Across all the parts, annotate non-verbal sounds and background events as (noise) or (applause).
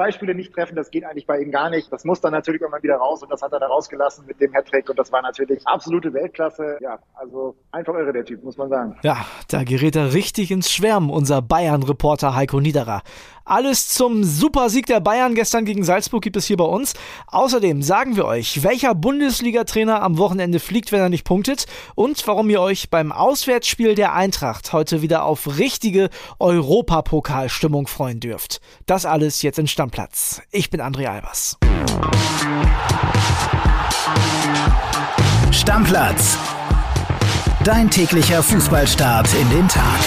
zwei Spiele nicht treffen, das geht eigentlich bei ihm gar nicht. Das muss dann natürlich irgendwann wieder raus und das hat er da rausgelassen mit dem Hattrick und das war natürlich absolute Weltklasse. Ja, also einfach irre der Typ, muss man sagen. Ja, da gerät er richtig ins Schwärmen, unser Bayern-Reporter Heiko Niederer. Alles zum Supersieg der Bayern gestern gegen Salzburg gibt es hier bei uns. Außerdem sagen wir euch, welcher Bundesliga-Trainer am Wochenende fliegt, wenn er nicht punktet und warum ihr euch beim Auswärtsspiel der Eintracht heute wieder auf richtige Europapokalstimmung freuen dürft. Das alles jetzt in Stammplatz. Ich bin André Albers. Stammplatz. Dein täglicher Fußballstart in den Tag.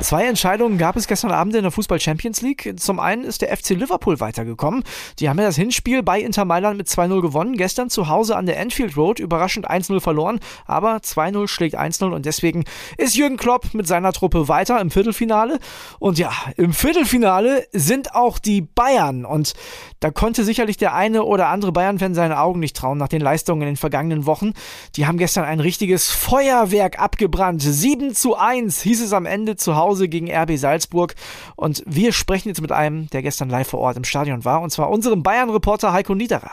Zwei Entscheidungen gab es gestern Abend in der Fußball Champions League. Zum einen ist der FC Liverpool weitergekommen. Die haben ja das Hinspiel bei Inter Mailand mit 2-0 gewonnen. Gestern zu Hause an der Enfield Road überraschend 1-0 verloren, aber 2-0 schlägt 1-0 und deswegen ist Jürgen Klopp mit seiner Truppe weiter im Viertelfinale. Und ja, im Viertelfinale sind auch die Bayern und da konnte sicherlich der eine oder andere Bayern-Fan seinen Augen nicht trauen nach den Leistungen in den vergangenen Wochen. Die haben gestern ein richtiges Feuerwerk abgebrannt. 7 zu 1 hieß es am Ende zu Hause Hause gegen RB Salzburg. Und wir sprechen jetzt mit einem, der gestern live vor Ort im Stadion war, und zwar unserem Bayern-Reporter Heiko Niederer.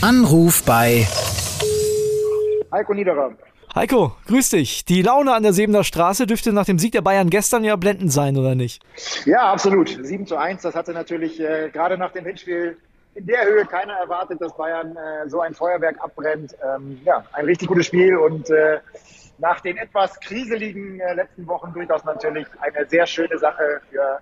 Anruf bei Heiko Niederer. Heiko, grüß dich. Die Laune an der Sebener Straße dürfte nach dem Sieg der Bayern gestern ja blendend sein, oder nicht? Ja, absolut. 7 zu 1, das hatte natürlich äh, gerade nach dem Hinspiel in der Höhe keiner erwartet, dass Bayern äh, so ein Feuerwerk abbrennt. Ähm, ja, ein richtig gutes Spiel und äh, nach den etwas kriseligen äh, letzten Wochen durchaus natürlich eine sehr schöne Sache für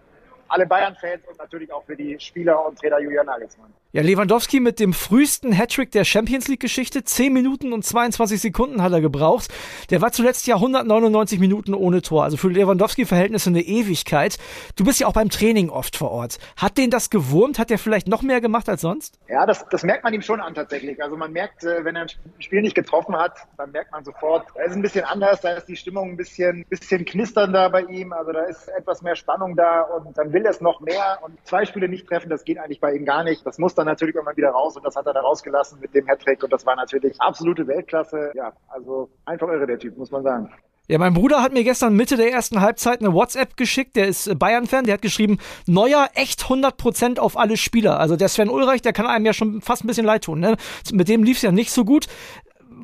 alle Bayern-Fans und natürlich auch für die Spieler und Trainer Julian Nagelsmann. Ja, Lewandowski mit dem frühesten Hattrick der Champions League-Geschichte. 10 Minuten und 22 Sekunden hat er gebraucht. Der war zuletzt ja 199 Minuten ohne Tor. Also für Lewandowski-Verhältnisse eine Ewigkeit. Du bist ja auch beim Training oft vor Ort. Hat den das gewurmt? Hat er vielleicht noch mehr gemacht als sonst? Ja, das, das merkt man ihm schon an tatsächlich. Also man merkt, äh, wenn er ein Spiel nicht getroffen hat, dann merkt man sofort, er ist ein bisschen anders, da ist die Stimmung ein bisschen, bisschen knisternder bei ihm. Also da ist etwas mehr Spannung da und dann will er es noch mehr. Und zwei Spiele nicht treffen, das geht eigentlich bei ihm gar nicht. Das muss dann dann natürlich irgendwann wieder raus und das hat er da rausgelassen mit dem Hattrick und das war natürlich absolute Weltklasse. Ja, also einfach irre der Typ, muss man sagen. Ja, mein Bruder hat mir gestern Mitte der ersten Halbzeit eine WhatsApp geschickt. Der ist Bayern-Fan. Der hat geschrieben, Neuer echt 100% auf alle Spieler. Also der Sven Ulreich, der kann einem ja schon fast ein bisschen leid tun. Ne? Mit dem lief es ja nicht so gut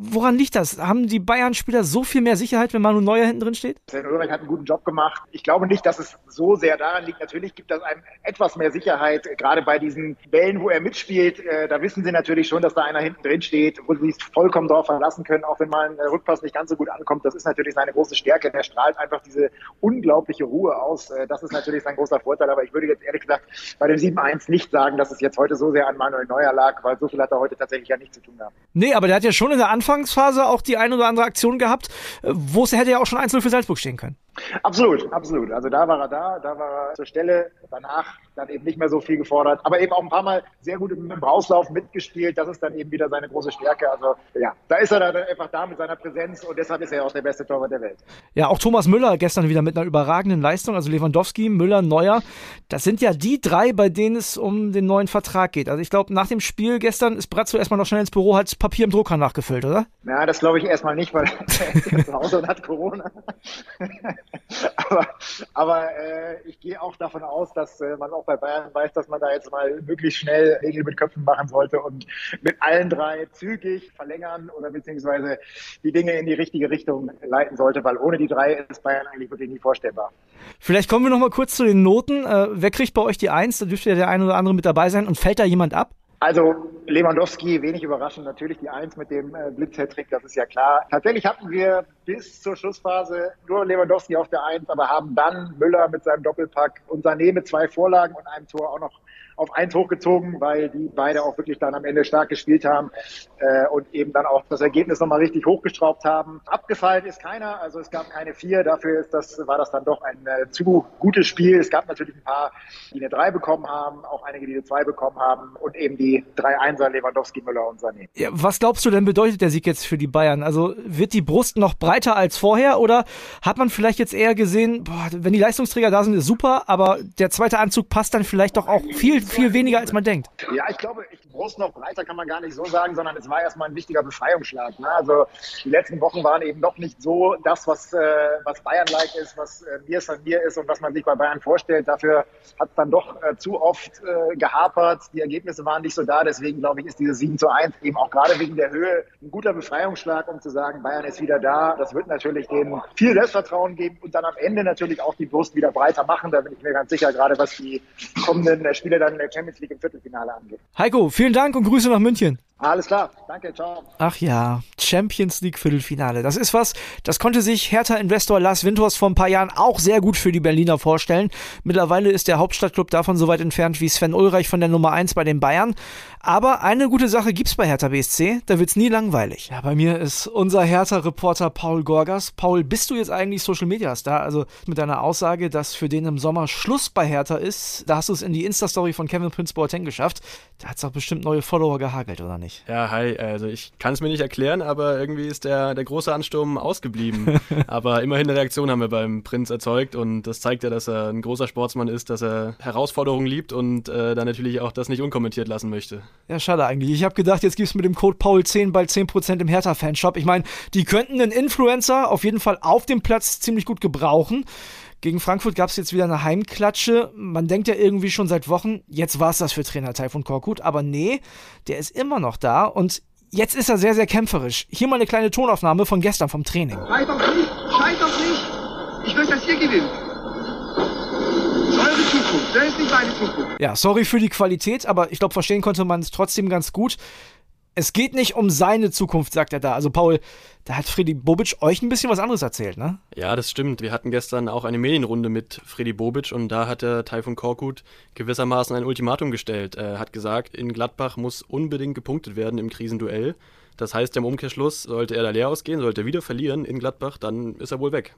woran liegt das? Haben die Bayern-Spieler so viel mehr Sicherheit, wenn Manu Neuer hinten drin steht? Sven Ulreich hat einen guten Job gemacht. Ich glaube nicht, dass es so sehr daran liegt. Natürlich gibt das einem etwas mehr Sicherheit, gerade bei diesen Bällen, wo er mitspielt. Äh, da wissen sie natürlich schon, dass da einer hinten drin steht, wo sie sich vollkommen darauf verlassen können, auch wenn mal ein Rückpass nicht ganz so gut ankommt. Das ist natürlich seine große Stärke. Der strahlt einfach diese unglaubliche Ruhe aus. Äh, das ist natürlich sein großer Vorteil. Aber ich würde jetzt ehrlich gesagt bei dem 7-1 nicht sagen, dass es jetzt heute so sehr an Manuel Neuer lag, weil so viel hat er heute tatsächlich ja nichts zu tun gehabt. Nee, aber der hat ja schon in der Anfang Anfangsphase auch die ein oder andere Aktion gehabt, äh, wo es hätte ja auch schon einzeln für Salzburg stehen können. Absolut, absolut. Also da war er da, da war er zur Stelle. Danach dann eben nicht mehr so viel gefordert, aber eben auch ein paar Mal sehr gut im, Rauslauf mitgespielt. Das ist dann eben wieder seine große Stärke. Also ja, da ist er dann einfach da mit seiner Präsenz und deshalb ist er auch der beste Torwart der Welt. Ja, auch Thomas Müller gestern wieder mit einer überragenden Leistung. Also Lewandowski, Müller, Neuer. Das sind ja die drei, bei denen es um den neuen Vertrag geht. Also ich glaube, nach dem Spiel gestern ist Brazzo erstmal noch schnell ins Büro, hat Papier im Drucker nachgefüllt, oder? Ja, das glaube ich erstmal nicht, weil (laughs) er ist zu Hause und hat Corona. (laughs) aber aber äh, ich gehe auch davon aus, dass äh, man auch bei Bayern weiß, dass man da jetzt mal möglichst schnell Regel mit Köpfen machen sollte und mit allen drei zügig verlängern oder beziehungsweise die Dinge in die richtige Richtung leiten sollte, weil ohne die drei ist Bayern eigentlich wirklich nie vorstellbar. Vielleicht kommen wir noch mal kurz zu den Noten. Äh, wer kriegt bei euch die Eins? Da dürfte ja der ein oder andere mit dabei sein. Und fällt da jemand ab? Also Lewandowski, wenig überraschend, natürlich die Eins mit dem äh, Blitz-Hattrick, das ist ja klar. Tatsächlich hatten wir bis zur Schlussphase nur Lewandowski auf der Eins, aber haben dann Müller mit seinem Doppelpack und Sané mit zwei Vorlagen und einem Tor auch noch auf eins hochgezogen, weil die beide auch wirklich dann am Ende stark gespielt haben äh, und eben dann auch das Ergebnis nochmal richtig hochgeschraubt haben. Abgefallen ist keiner, also es gab keine vier, dafür ist das, war das dann doch ein äh, zu gutes Spiel. Es gab natürlich ein paar, die eine drei bekommen haben, auch einige, die eine zwei bekommen haben und eben die drei Einser Lewandowski, Müller und Sané. Ja, was glaubst du denn bedeutet der Sieg jetzt für die Bayern? Also wird die Brust noch breiter weiter als vorher oder hat man vielleicht jetzt eher gesehen, boah, wenn die Leistungsträger da sind, ist super, aber der zweite Anzug passt dann vielleicht doch auch viel, viel weniger, als man denkt? Ja, ich glaube, ich, Brust noch breiter kann man gar nicht so sagen, sondern es war erstmal ein wichtiger Befreiungsschlag. Ne? Also die letzten Wochen waren eben doch nicht so das, was, äh, was Bayern-like ist, was äh, mir von mir ist und was man sich bei Bayern vorstellt. Dafür hat es dann doch äh, zu oft äh, gehapert. Die Ergebnisse waren nicht so da. Deswegen glaube ich, ist dieses 7 zu 1 eben auch gerade wegen der Höhe ein guter Befreiungsschlag, um zu sagen, Bayern ist wieder da. Das wird natürlich denen viel Selbstvertrauen geben und dann am Ende natürlich auch die Brust wieder breiter machen. Da bin ich mir ganz sicher, gerade was die kommenden Spiele dann in der Champions League im Viertelfinale angeht. Heiko, vielen Dank und Grüße nach München. Alles klar, danke, ciao. Ach ja, Champions League Viertelfinale. Das ist was, das konnte sich Hertha-Investor Lars Windhorst vor ein paar Jahren auch sehr gut für die Berliner vorstellen. Mittlerweile ist der Hauptstadtclub davon so weit entfernt wie Sven Ulreich von der Nummer 1 bei den Bayern. Aber eine gute Sache gibt's bei Hertha BSC, da wird's nie langweilig. Ja, bei mir ist unser Hertha-Reporter Paul Gorgas. Paul, bist du jetzt eigentlich Social Media Star? Also mit deiner Aussage, dass für den im Sommer Schluss bei Hertha ist, da hast du es in die Insta-Story von Kevin Prince Boateng geschafft. Da hat's doch bestimmt neue Follower gehagelt, oder nicht? Ja, hi. Also ich kann es mir nicht erklären, aber irgendwie ist der, der große Ansturm ausgeblieben. (laughs) aber immerhin eine Reaktion haben wir beim Prinz erzeugt und das zeigt ja, dass er ein großer Sportsmann ist, dass er Herausforderungen liebt und äh, dann natürlich auch das nicht unkommentiert lassen möchte. Ja, schade eigentlich. Ich habe gedacht, jetzt gibt's mit dem Code Paul10 bald 10% im Hertha-Fanshop. Ich meine, die könnten einen Influencer auf jeden Fall auf dem Platz ziemlich gut gebrauchen. Gegen Frankfurt gab es jetzt wieder eine Heimklatsche. Man denkt ja irgendwie schon seit Wochen, jetzt war es das für Trainer Taifun Korkut. Aber nee, der ist immer noch da und jetzt ist er sehr, sehr kämpferisch. Hier mal eine kleine Tonaufnahme von gestern vom Training. Scheit doch nicht, scheit doch nicht. Ich möchte, dass ihr gewinnt. Eure Zukunft, das ist nicht meine Zukunft. Ja, sorry für die Qualität, aber ich glaube, verstehen konnte man es trotzdem ganz gut. Es geht nicht um seine Zukunft, sagt er da. Also Paul, da hat Freddy Bobic euch ein bisschen was anderes erzählt, ne? Ja, das stimmt. Wir hatten gestern auch eine Medienrunde mit Freddy Bobic und da hat der Taifun Korkut gewissermaßen ein Ultimatum gestellt. Er hat gesagt, in Gladbach muss unbedingt gepunktet werden im Krisenduell. Das heißt, im Umkehrschluss sollte er da leer ausgehen, sollte er wieder verlieren in Gladbach, dann ist er wohl weg.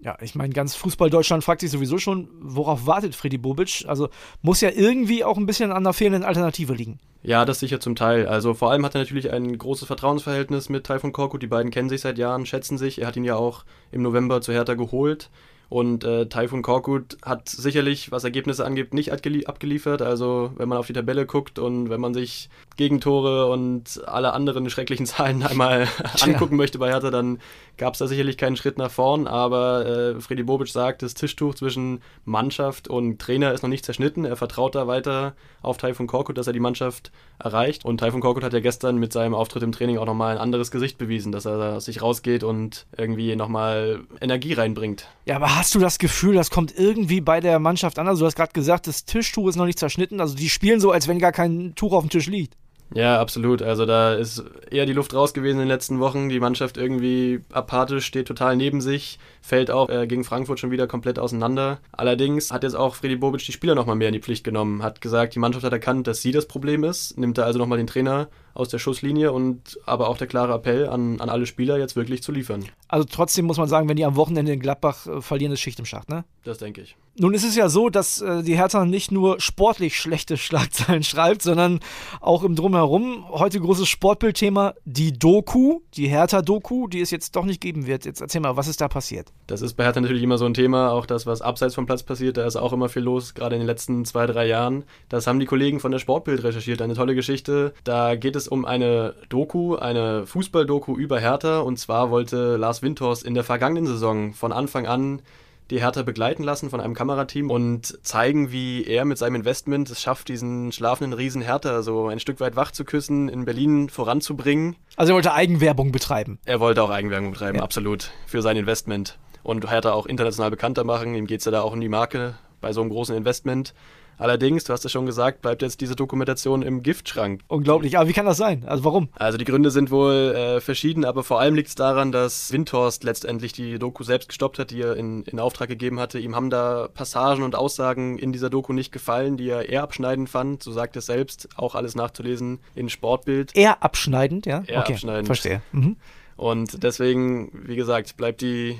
Ja, ich meine, ganz Fußball-Deutschland fragt sich sowieso schon, worauf wartet Freddy Bobic? Also muss ja irgendwie auch ein bisschen an einer fehlenden Alternative liegen. Ja, das sicher zum Teil. Also vor allem hat er natürlich ein großes Vertrauensverhältnis mit Taifun Korkut. Die beiden kennen sich seit Jahren, schätzen sich. Er hat ihn ja auch im November zu Hertha geholt. Und äh, Taifun Korkut hat sicherlich, was Ergebnisse angeht, nicht abgeliefert. Also wenn man auf die Tabelle guckt und wenn man sich Gegentore und alle anderen schrecklichen (laughs) Zahlen einmal angucken möchte bei Hertha, dann gab es da sicherlich keinen Schritt nach vorn. Aber äh, Freddy Bobic sagt, das Tischtuch zwischen Mannschaft und Trainer ist noch nicht zerschnitten. Er vertraut da weiter auf Taifun Korkut, dass er die Mannschaft erreicht. Und Taifun Korkut hat ja gestern mit seinem Auftritt im Training auch nochmal ein anderes Gesicht bewiesen, dass er sich rausgeht und irgendwie nochmal Energie reinbringt. Ja, aber hast du das Gefühl, das kommt irgendwie bei der Mannschaft an? Also du hast gerade gesagt, das Tischtuch ist noch nicht zerschnitten. Also die spielen so, als wenn gar kein Tuch auf dem Tisch liegt. Ja, absolut. Also da ist eher die Luft raus gewesen in den letzten Wochen. Die Mannschaft irgendwie apathisch, steht total neben sich, fällt auch äh, gegen Frankfurt schon wieder komplett auseinander. Allerdings hat jetzt auch Freddy Bobic die Spieler nochmal mehr in die Pflicht genommen, hat gesagt, die Mannschaft hat erkannt, dass sie das Problem ist, nimmt da also nochmal den Trainer aus der Schusslinie und aber auch der klare Appell an, an alle Spieler, jetzt wirklich zu liefern. Also trotzdem muss man sagen, wenn die am Wochenende in Gladbach äh, verlieren, ist Schicht im Schacht, ne? Das denke ich. Nun ist es ja so, dass äh, die Hertha nicht nur sportlich schlechte (laughs) Schlagzeilen schreibt, sondern auch im Drumherum. Heute großes Sportbildthema, die Doku, die Hertha-Doku, die es jetzt doch nicht geben wird. Jetzt erzähl mal, was ist da passiert? Das ist bei Hertha natürlich immer so ein Thema, auch das, was abseits vom Platz passiert, da ist auch immer viel los, gerade in den letzten zwei, drei Jahren. Das haben die Kollegen von der Sportbild recherchiert, eine tolle Geschichte. Da geht es um eine Doku, eine Fußball-Doku über Hertha und zwar wollte Lars Windhorst in der vergangenen Saison von Anfang an die Hertha begleiten lassen von einem Kamerateam und zeigen, wie er mit seinem Investment es schafft, diesen schlafenden Riesen Hertha so ein Stück weit wach zu küssen, in Berlin voranzubringen. Also er wollte Eigenwerbung betreiben. Er wollte auch Eigenwerbung betreiben, ja. absolut, für sein Investment. Und Hertha auch international bekannter machen. Ihm geht es ja da auch um die Marke bei so einem großen Investment. Allerdings, du hast es schon gesagt, bleibt jetzt diese Dokumentation im Giftschrank. Unglaublich, aber wie kann das sein? Also warum? Also die Gründe sind wohl äh, verschieden, aber vor allem liegt es daran, dass Windhorst letztendlich die Doku selbst gestoppt hat, die er in, in Auftrag gegeben hatte. Ihm haben da Passagen und Aussagen in dieser Doku nicht gefallen, die er eher abschneidend fand. So sagt er selbst, auch alles nachzulesen in Sportbild. Eher abschneidend, ja? Eher okay, abschneidend. Verstehe. Mhm. Und deswegen, wie gesagt, bleibt die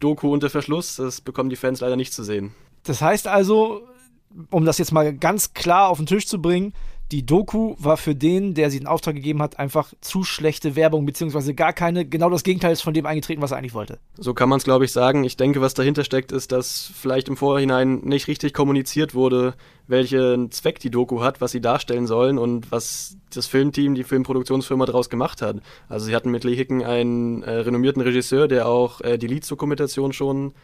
Doku unter Verschluss. Das bekommen die Fans leider nicht zu sehen. Das heißt also, um das jetzt mal ganz klar auf den Tisch zu bringen, die Doku war für den, der sie in Auftrag gegeben hat, einfach zu schlechte Werbung, beziehungsweise gar keine. Genau das Gegenteil ist von dem eingetreten, was er eigentlich wollte. So kann man es, glaube ich, sagen. Ich denke, was dahinter steckt, ist, dass vielleicht im Vorhinein nicht richtig kommuniziert wurde, welchen Zweck die Doku hat, was sie darstellen sollen und was das Filmteam, die Filmproduktionsfirma daraus gemacht hat. Also sie hatten mit Lee Hicken einen äh, renommierten Regisseur, der auch äh, die Leeds-Dokumentation schon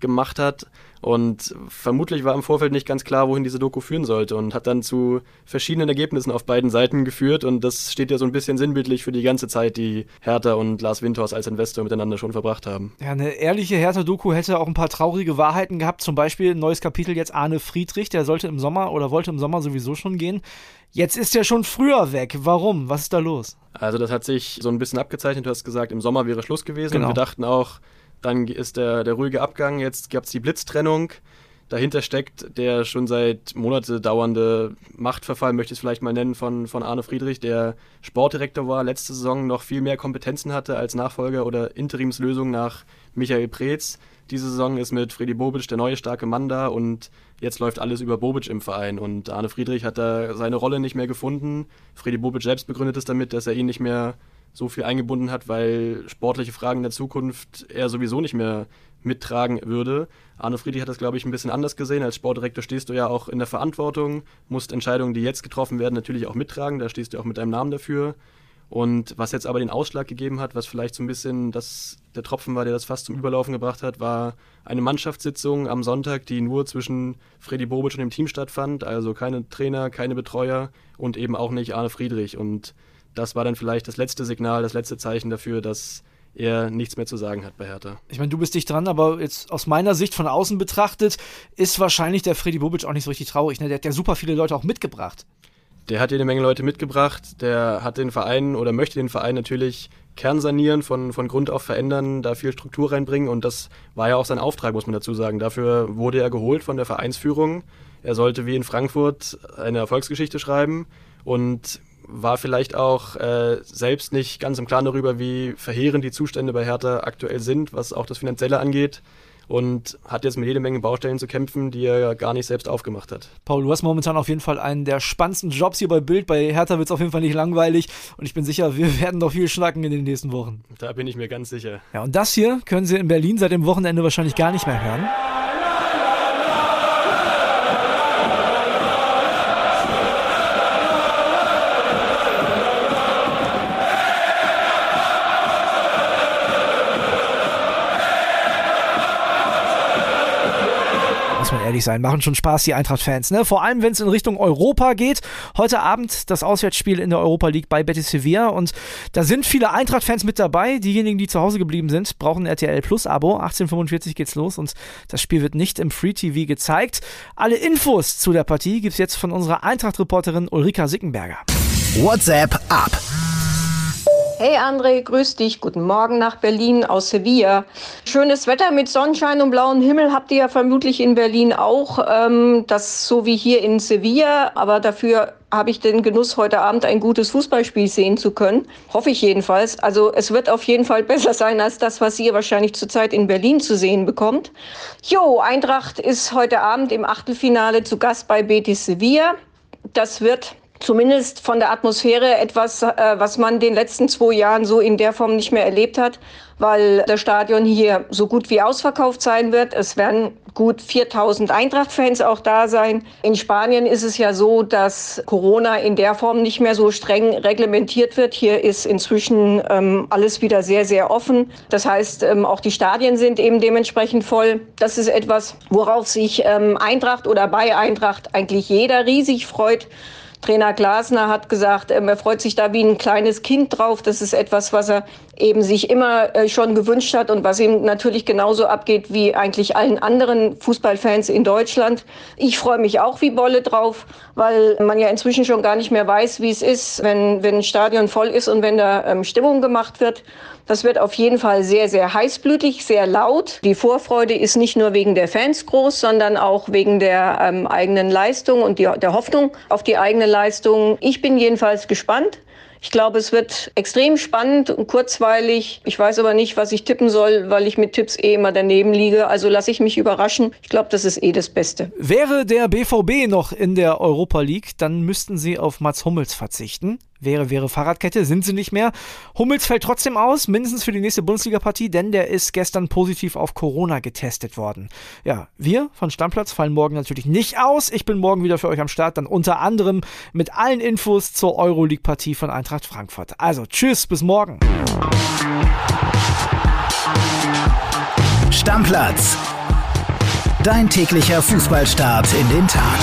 gemacht hat. Und vermutlich war im Vorfeld nicht ganz klar, wohin diese Doku führen sollte und hat dann zu verschiedenen Ergebnissen auf beiden Seiten geführt. Und das steht ja so ein bisschen sinnbildlich für die ganze Zeit, die Hertha und Lars Windhorst als Investor miteinander schon verbracht haben. Ja, eine ehrliche Hertha-Doku hätte auch ein paar traurige Wahrheiten gehabt. Zum Beispiel ein neues Kapitel jetzt Arne Friedrich, der sollte im Sommer oder wollte im Sommer sowieso schon gehen. Jetzt ist er schon früher weg. Warum? Was ist da los? Also das hat sich so ein bisschen abgezeichnet. Du hast gesagt, im Sommer wäre Schluss gewesen. Genau. Und wir dachten auch, dann ist der, der ruhige Abgang. Jetzt gab es die Blitztrennung. Dahinter steckt der schon seit Monate dauernde Machtverfall, möchte ich es vielleicht mal nennen, von, von Arne Friedrich, der Sportdirektor war, letzte Saison noch viel mehr Kompetenzen hatte als Nachfolger oder Interimslösung nach Michael Preetz. Diese Saison ist mit Freddy Bobic der neue starke Mann da und jetzt läuft alles über Bobic im Verein. Und Arne Friedrich hat da seine Rolle nicht mehr gefunden. Freddy Bobic selbst begründet es damit, dass er ihn nicht mehr so viel eingebunden hat, weil sportliche Fragen der Zukunft er sowieso nicht mehr mittragen würde. Arne Friedrich hat das, glaube ich, ein bisschen anders gesehen. Als Sportdirektor stehst du ja auch in der Verantwortung, musst Entscheidungen, die jetzt getroffen werden, natürlich auch mittragen. Da stehst du auch mit deinem Namen dafür. Und was jetzt aber den Ausschlag gegeben hat, was vielleicht so ein bisschen das, der Tropfen war, der das fast zum Überlaufen gebracht hat, war eine Mannschaftssitzung am Sonntag, die nur zwischen Freddy Bobic und dem Team stattfand. Also keine Trainer, keine Betreuer und eben auch nicht Arne Friedrich. Und das war dann vielleicht das letzte Signal, das letzte Zeichen dafür, dass er nichts mehr zu sagen hat bei Hertha. Ich meine, du bist dicht dran, aber jetzt aus meiner Sicht von außen betrachtet, ist wahrscheinlich der Freddy Bobic auch nicht so richtig traurig. Ne? Der hat ja super viele Leute auch mitgebracht. Der hat jede Menge Leute mitgebracht. Der hat den Verein oder möchte den Verein natürlich kernsanieren, von, von Grund auf verändern, da viel Struktur reinbringen. Und das war ja auch sein Auftrag, muss man dazu sagen. Dafür wurde er geholt von der Vereinsführung. Er sollte wie in Frankfurt eine Erfolgsgeschichte schreiben. Und war vielleicht auch äh, selbst nicht ganz im Klaren darüber, wie verheerend die Zustände bei Hertha aktuell sind, was auch das Finanzielle angeht. Und hat jetzt mit jede Menge Baustellen zu kämpfen, die er gar nicht selbst aufgemacht hat. Paul, du hast momentan auf jeden Fall einen der spannendsten Jobs hier bei Bild. Bei Hertha wird es auf jeden Fall nicht langweilig. Und ich bin sicher, wir (laughs) werden noch viel schnacken in den nächsten Wochen. Da bin ich mir ganz sicher. Ja, und das hier können Sie in Berlin seit dem Wochenende wahrscheinlich gar nicht mehr hören. Ehrlich sein, machen schon Spaß, die Eintracht-Fans. Ne? Vor allem, wenn es in Richtung Europa geht. Heute Abend das Auswärtsspiel in der Europa League bei Betis Sevilla. Und da sind viele Eintracht-Fans mit dabei. Diejenigen, die zu Hause geblieben sind, brauchen ein RTL Plus-Abo. 1845 geht's los und das Spiel wird nicht im Free TV gezeigt. Alle Infos zu der Partie gibt es jetzt von unserer Eintracht-Reporterin Ulrika Sickenberger. WhatsApp ab. Hey André, grüß dich. Guten Morgen nach Berlin aus Sevilla. Schönes Wetter mit Sonnenschein und blauem Himmel habt ihr ja vermutlich in Berlin auch. Ähm, das so wie hier in Sevilla. Aber dafür habe ich den Genuss, heute Abend ein gutes Fußballspiel sehen zu können. Hoffe ich jedenfalls. Also es wird auf jeden Fall besser sein als das, was ihr wahrscheinlich zurzeit in Berlin zu sehen bekommt. Jo, Eintracht ist heute Abend im Achtelfinale zu Gast bei Betis Sevilla. Das wird zumindest von der Atmosphäre etwas, äh, was man den letzten zwei Jahren so in der Form nicht mehr erlebt hat, weil das Stadion hier so gut wie ausverkauft sein wird. Es werden gut 4000 Eintracht-Fans auch da sein. In Spanien ist es ja so, dass Corona in der Form nicht mehr so streng reglementiert wird. Hier ist inzwischen ähm, alles wieder sehr, sehr offen. Das heißt, ähm, auch die Stadien sind eben dementsprechend voll. Das ist etwas, worauf sich ähm, Eintracht oder bei Eintracht eigentlich jeder riesig freut. Trainer Glasner hat gesagt, ähm, er freut sich da wie ein kleines Kind drauf. Das ist etwas, was er eben sich immer äh, schon gewünscht hat und was ihm natürlich genauso abgeht wie eigentlich allen anderen Fußballfans in Deutschland. Ich freue mich auch wie Bolle drauf, weil man ja inzwischen schon gar nicht mehr weiß, wie es ist, wenn, wenn ein Stadion voll ist und wenn da ähm, Stimmung gemacht wird. Das wird auf jeden Fall sehr, sehr heißblütig, sehr laut. Die Vorfreude ist nicht nur wegen der Fans groß, sondern auch wegen der ähm, eigenen Leistung und die, der Hoffnung auf die eigene Leistung. Ich bin jedenfalls gespannt. Ich glaube, es wird extrem spannend und kurzweilig. Ich weiß aber nicht, was ich tippen soll, weil ich mit Tipps eh immer daneben liege. Also lasse ich mich überraschen. Ich glaube, das ist eh das Beste. Wäre der BVB noch in der Europa League, dann müssten sie auf Mats Hummels verzichten. Wäre, wäre Fahrradkette, sind sie nicht mehr. Hummels fällt trotzdem aus, mindestens für die nächste Bundesliga-Partie, denn der ist gestern positiv auf Corona getestet worden. Ja, wir von Stammplatz fallen morgen natürlich nicht aus. Ich bin morgen wieder für euch am Start, dann unter anderem mit allen Infos zur Euroleague-Partie von Eintracht Frankfurt. Also, tschüss, bis morgen. Stammplatz. Dein täglicher Fußballstart in den Tag.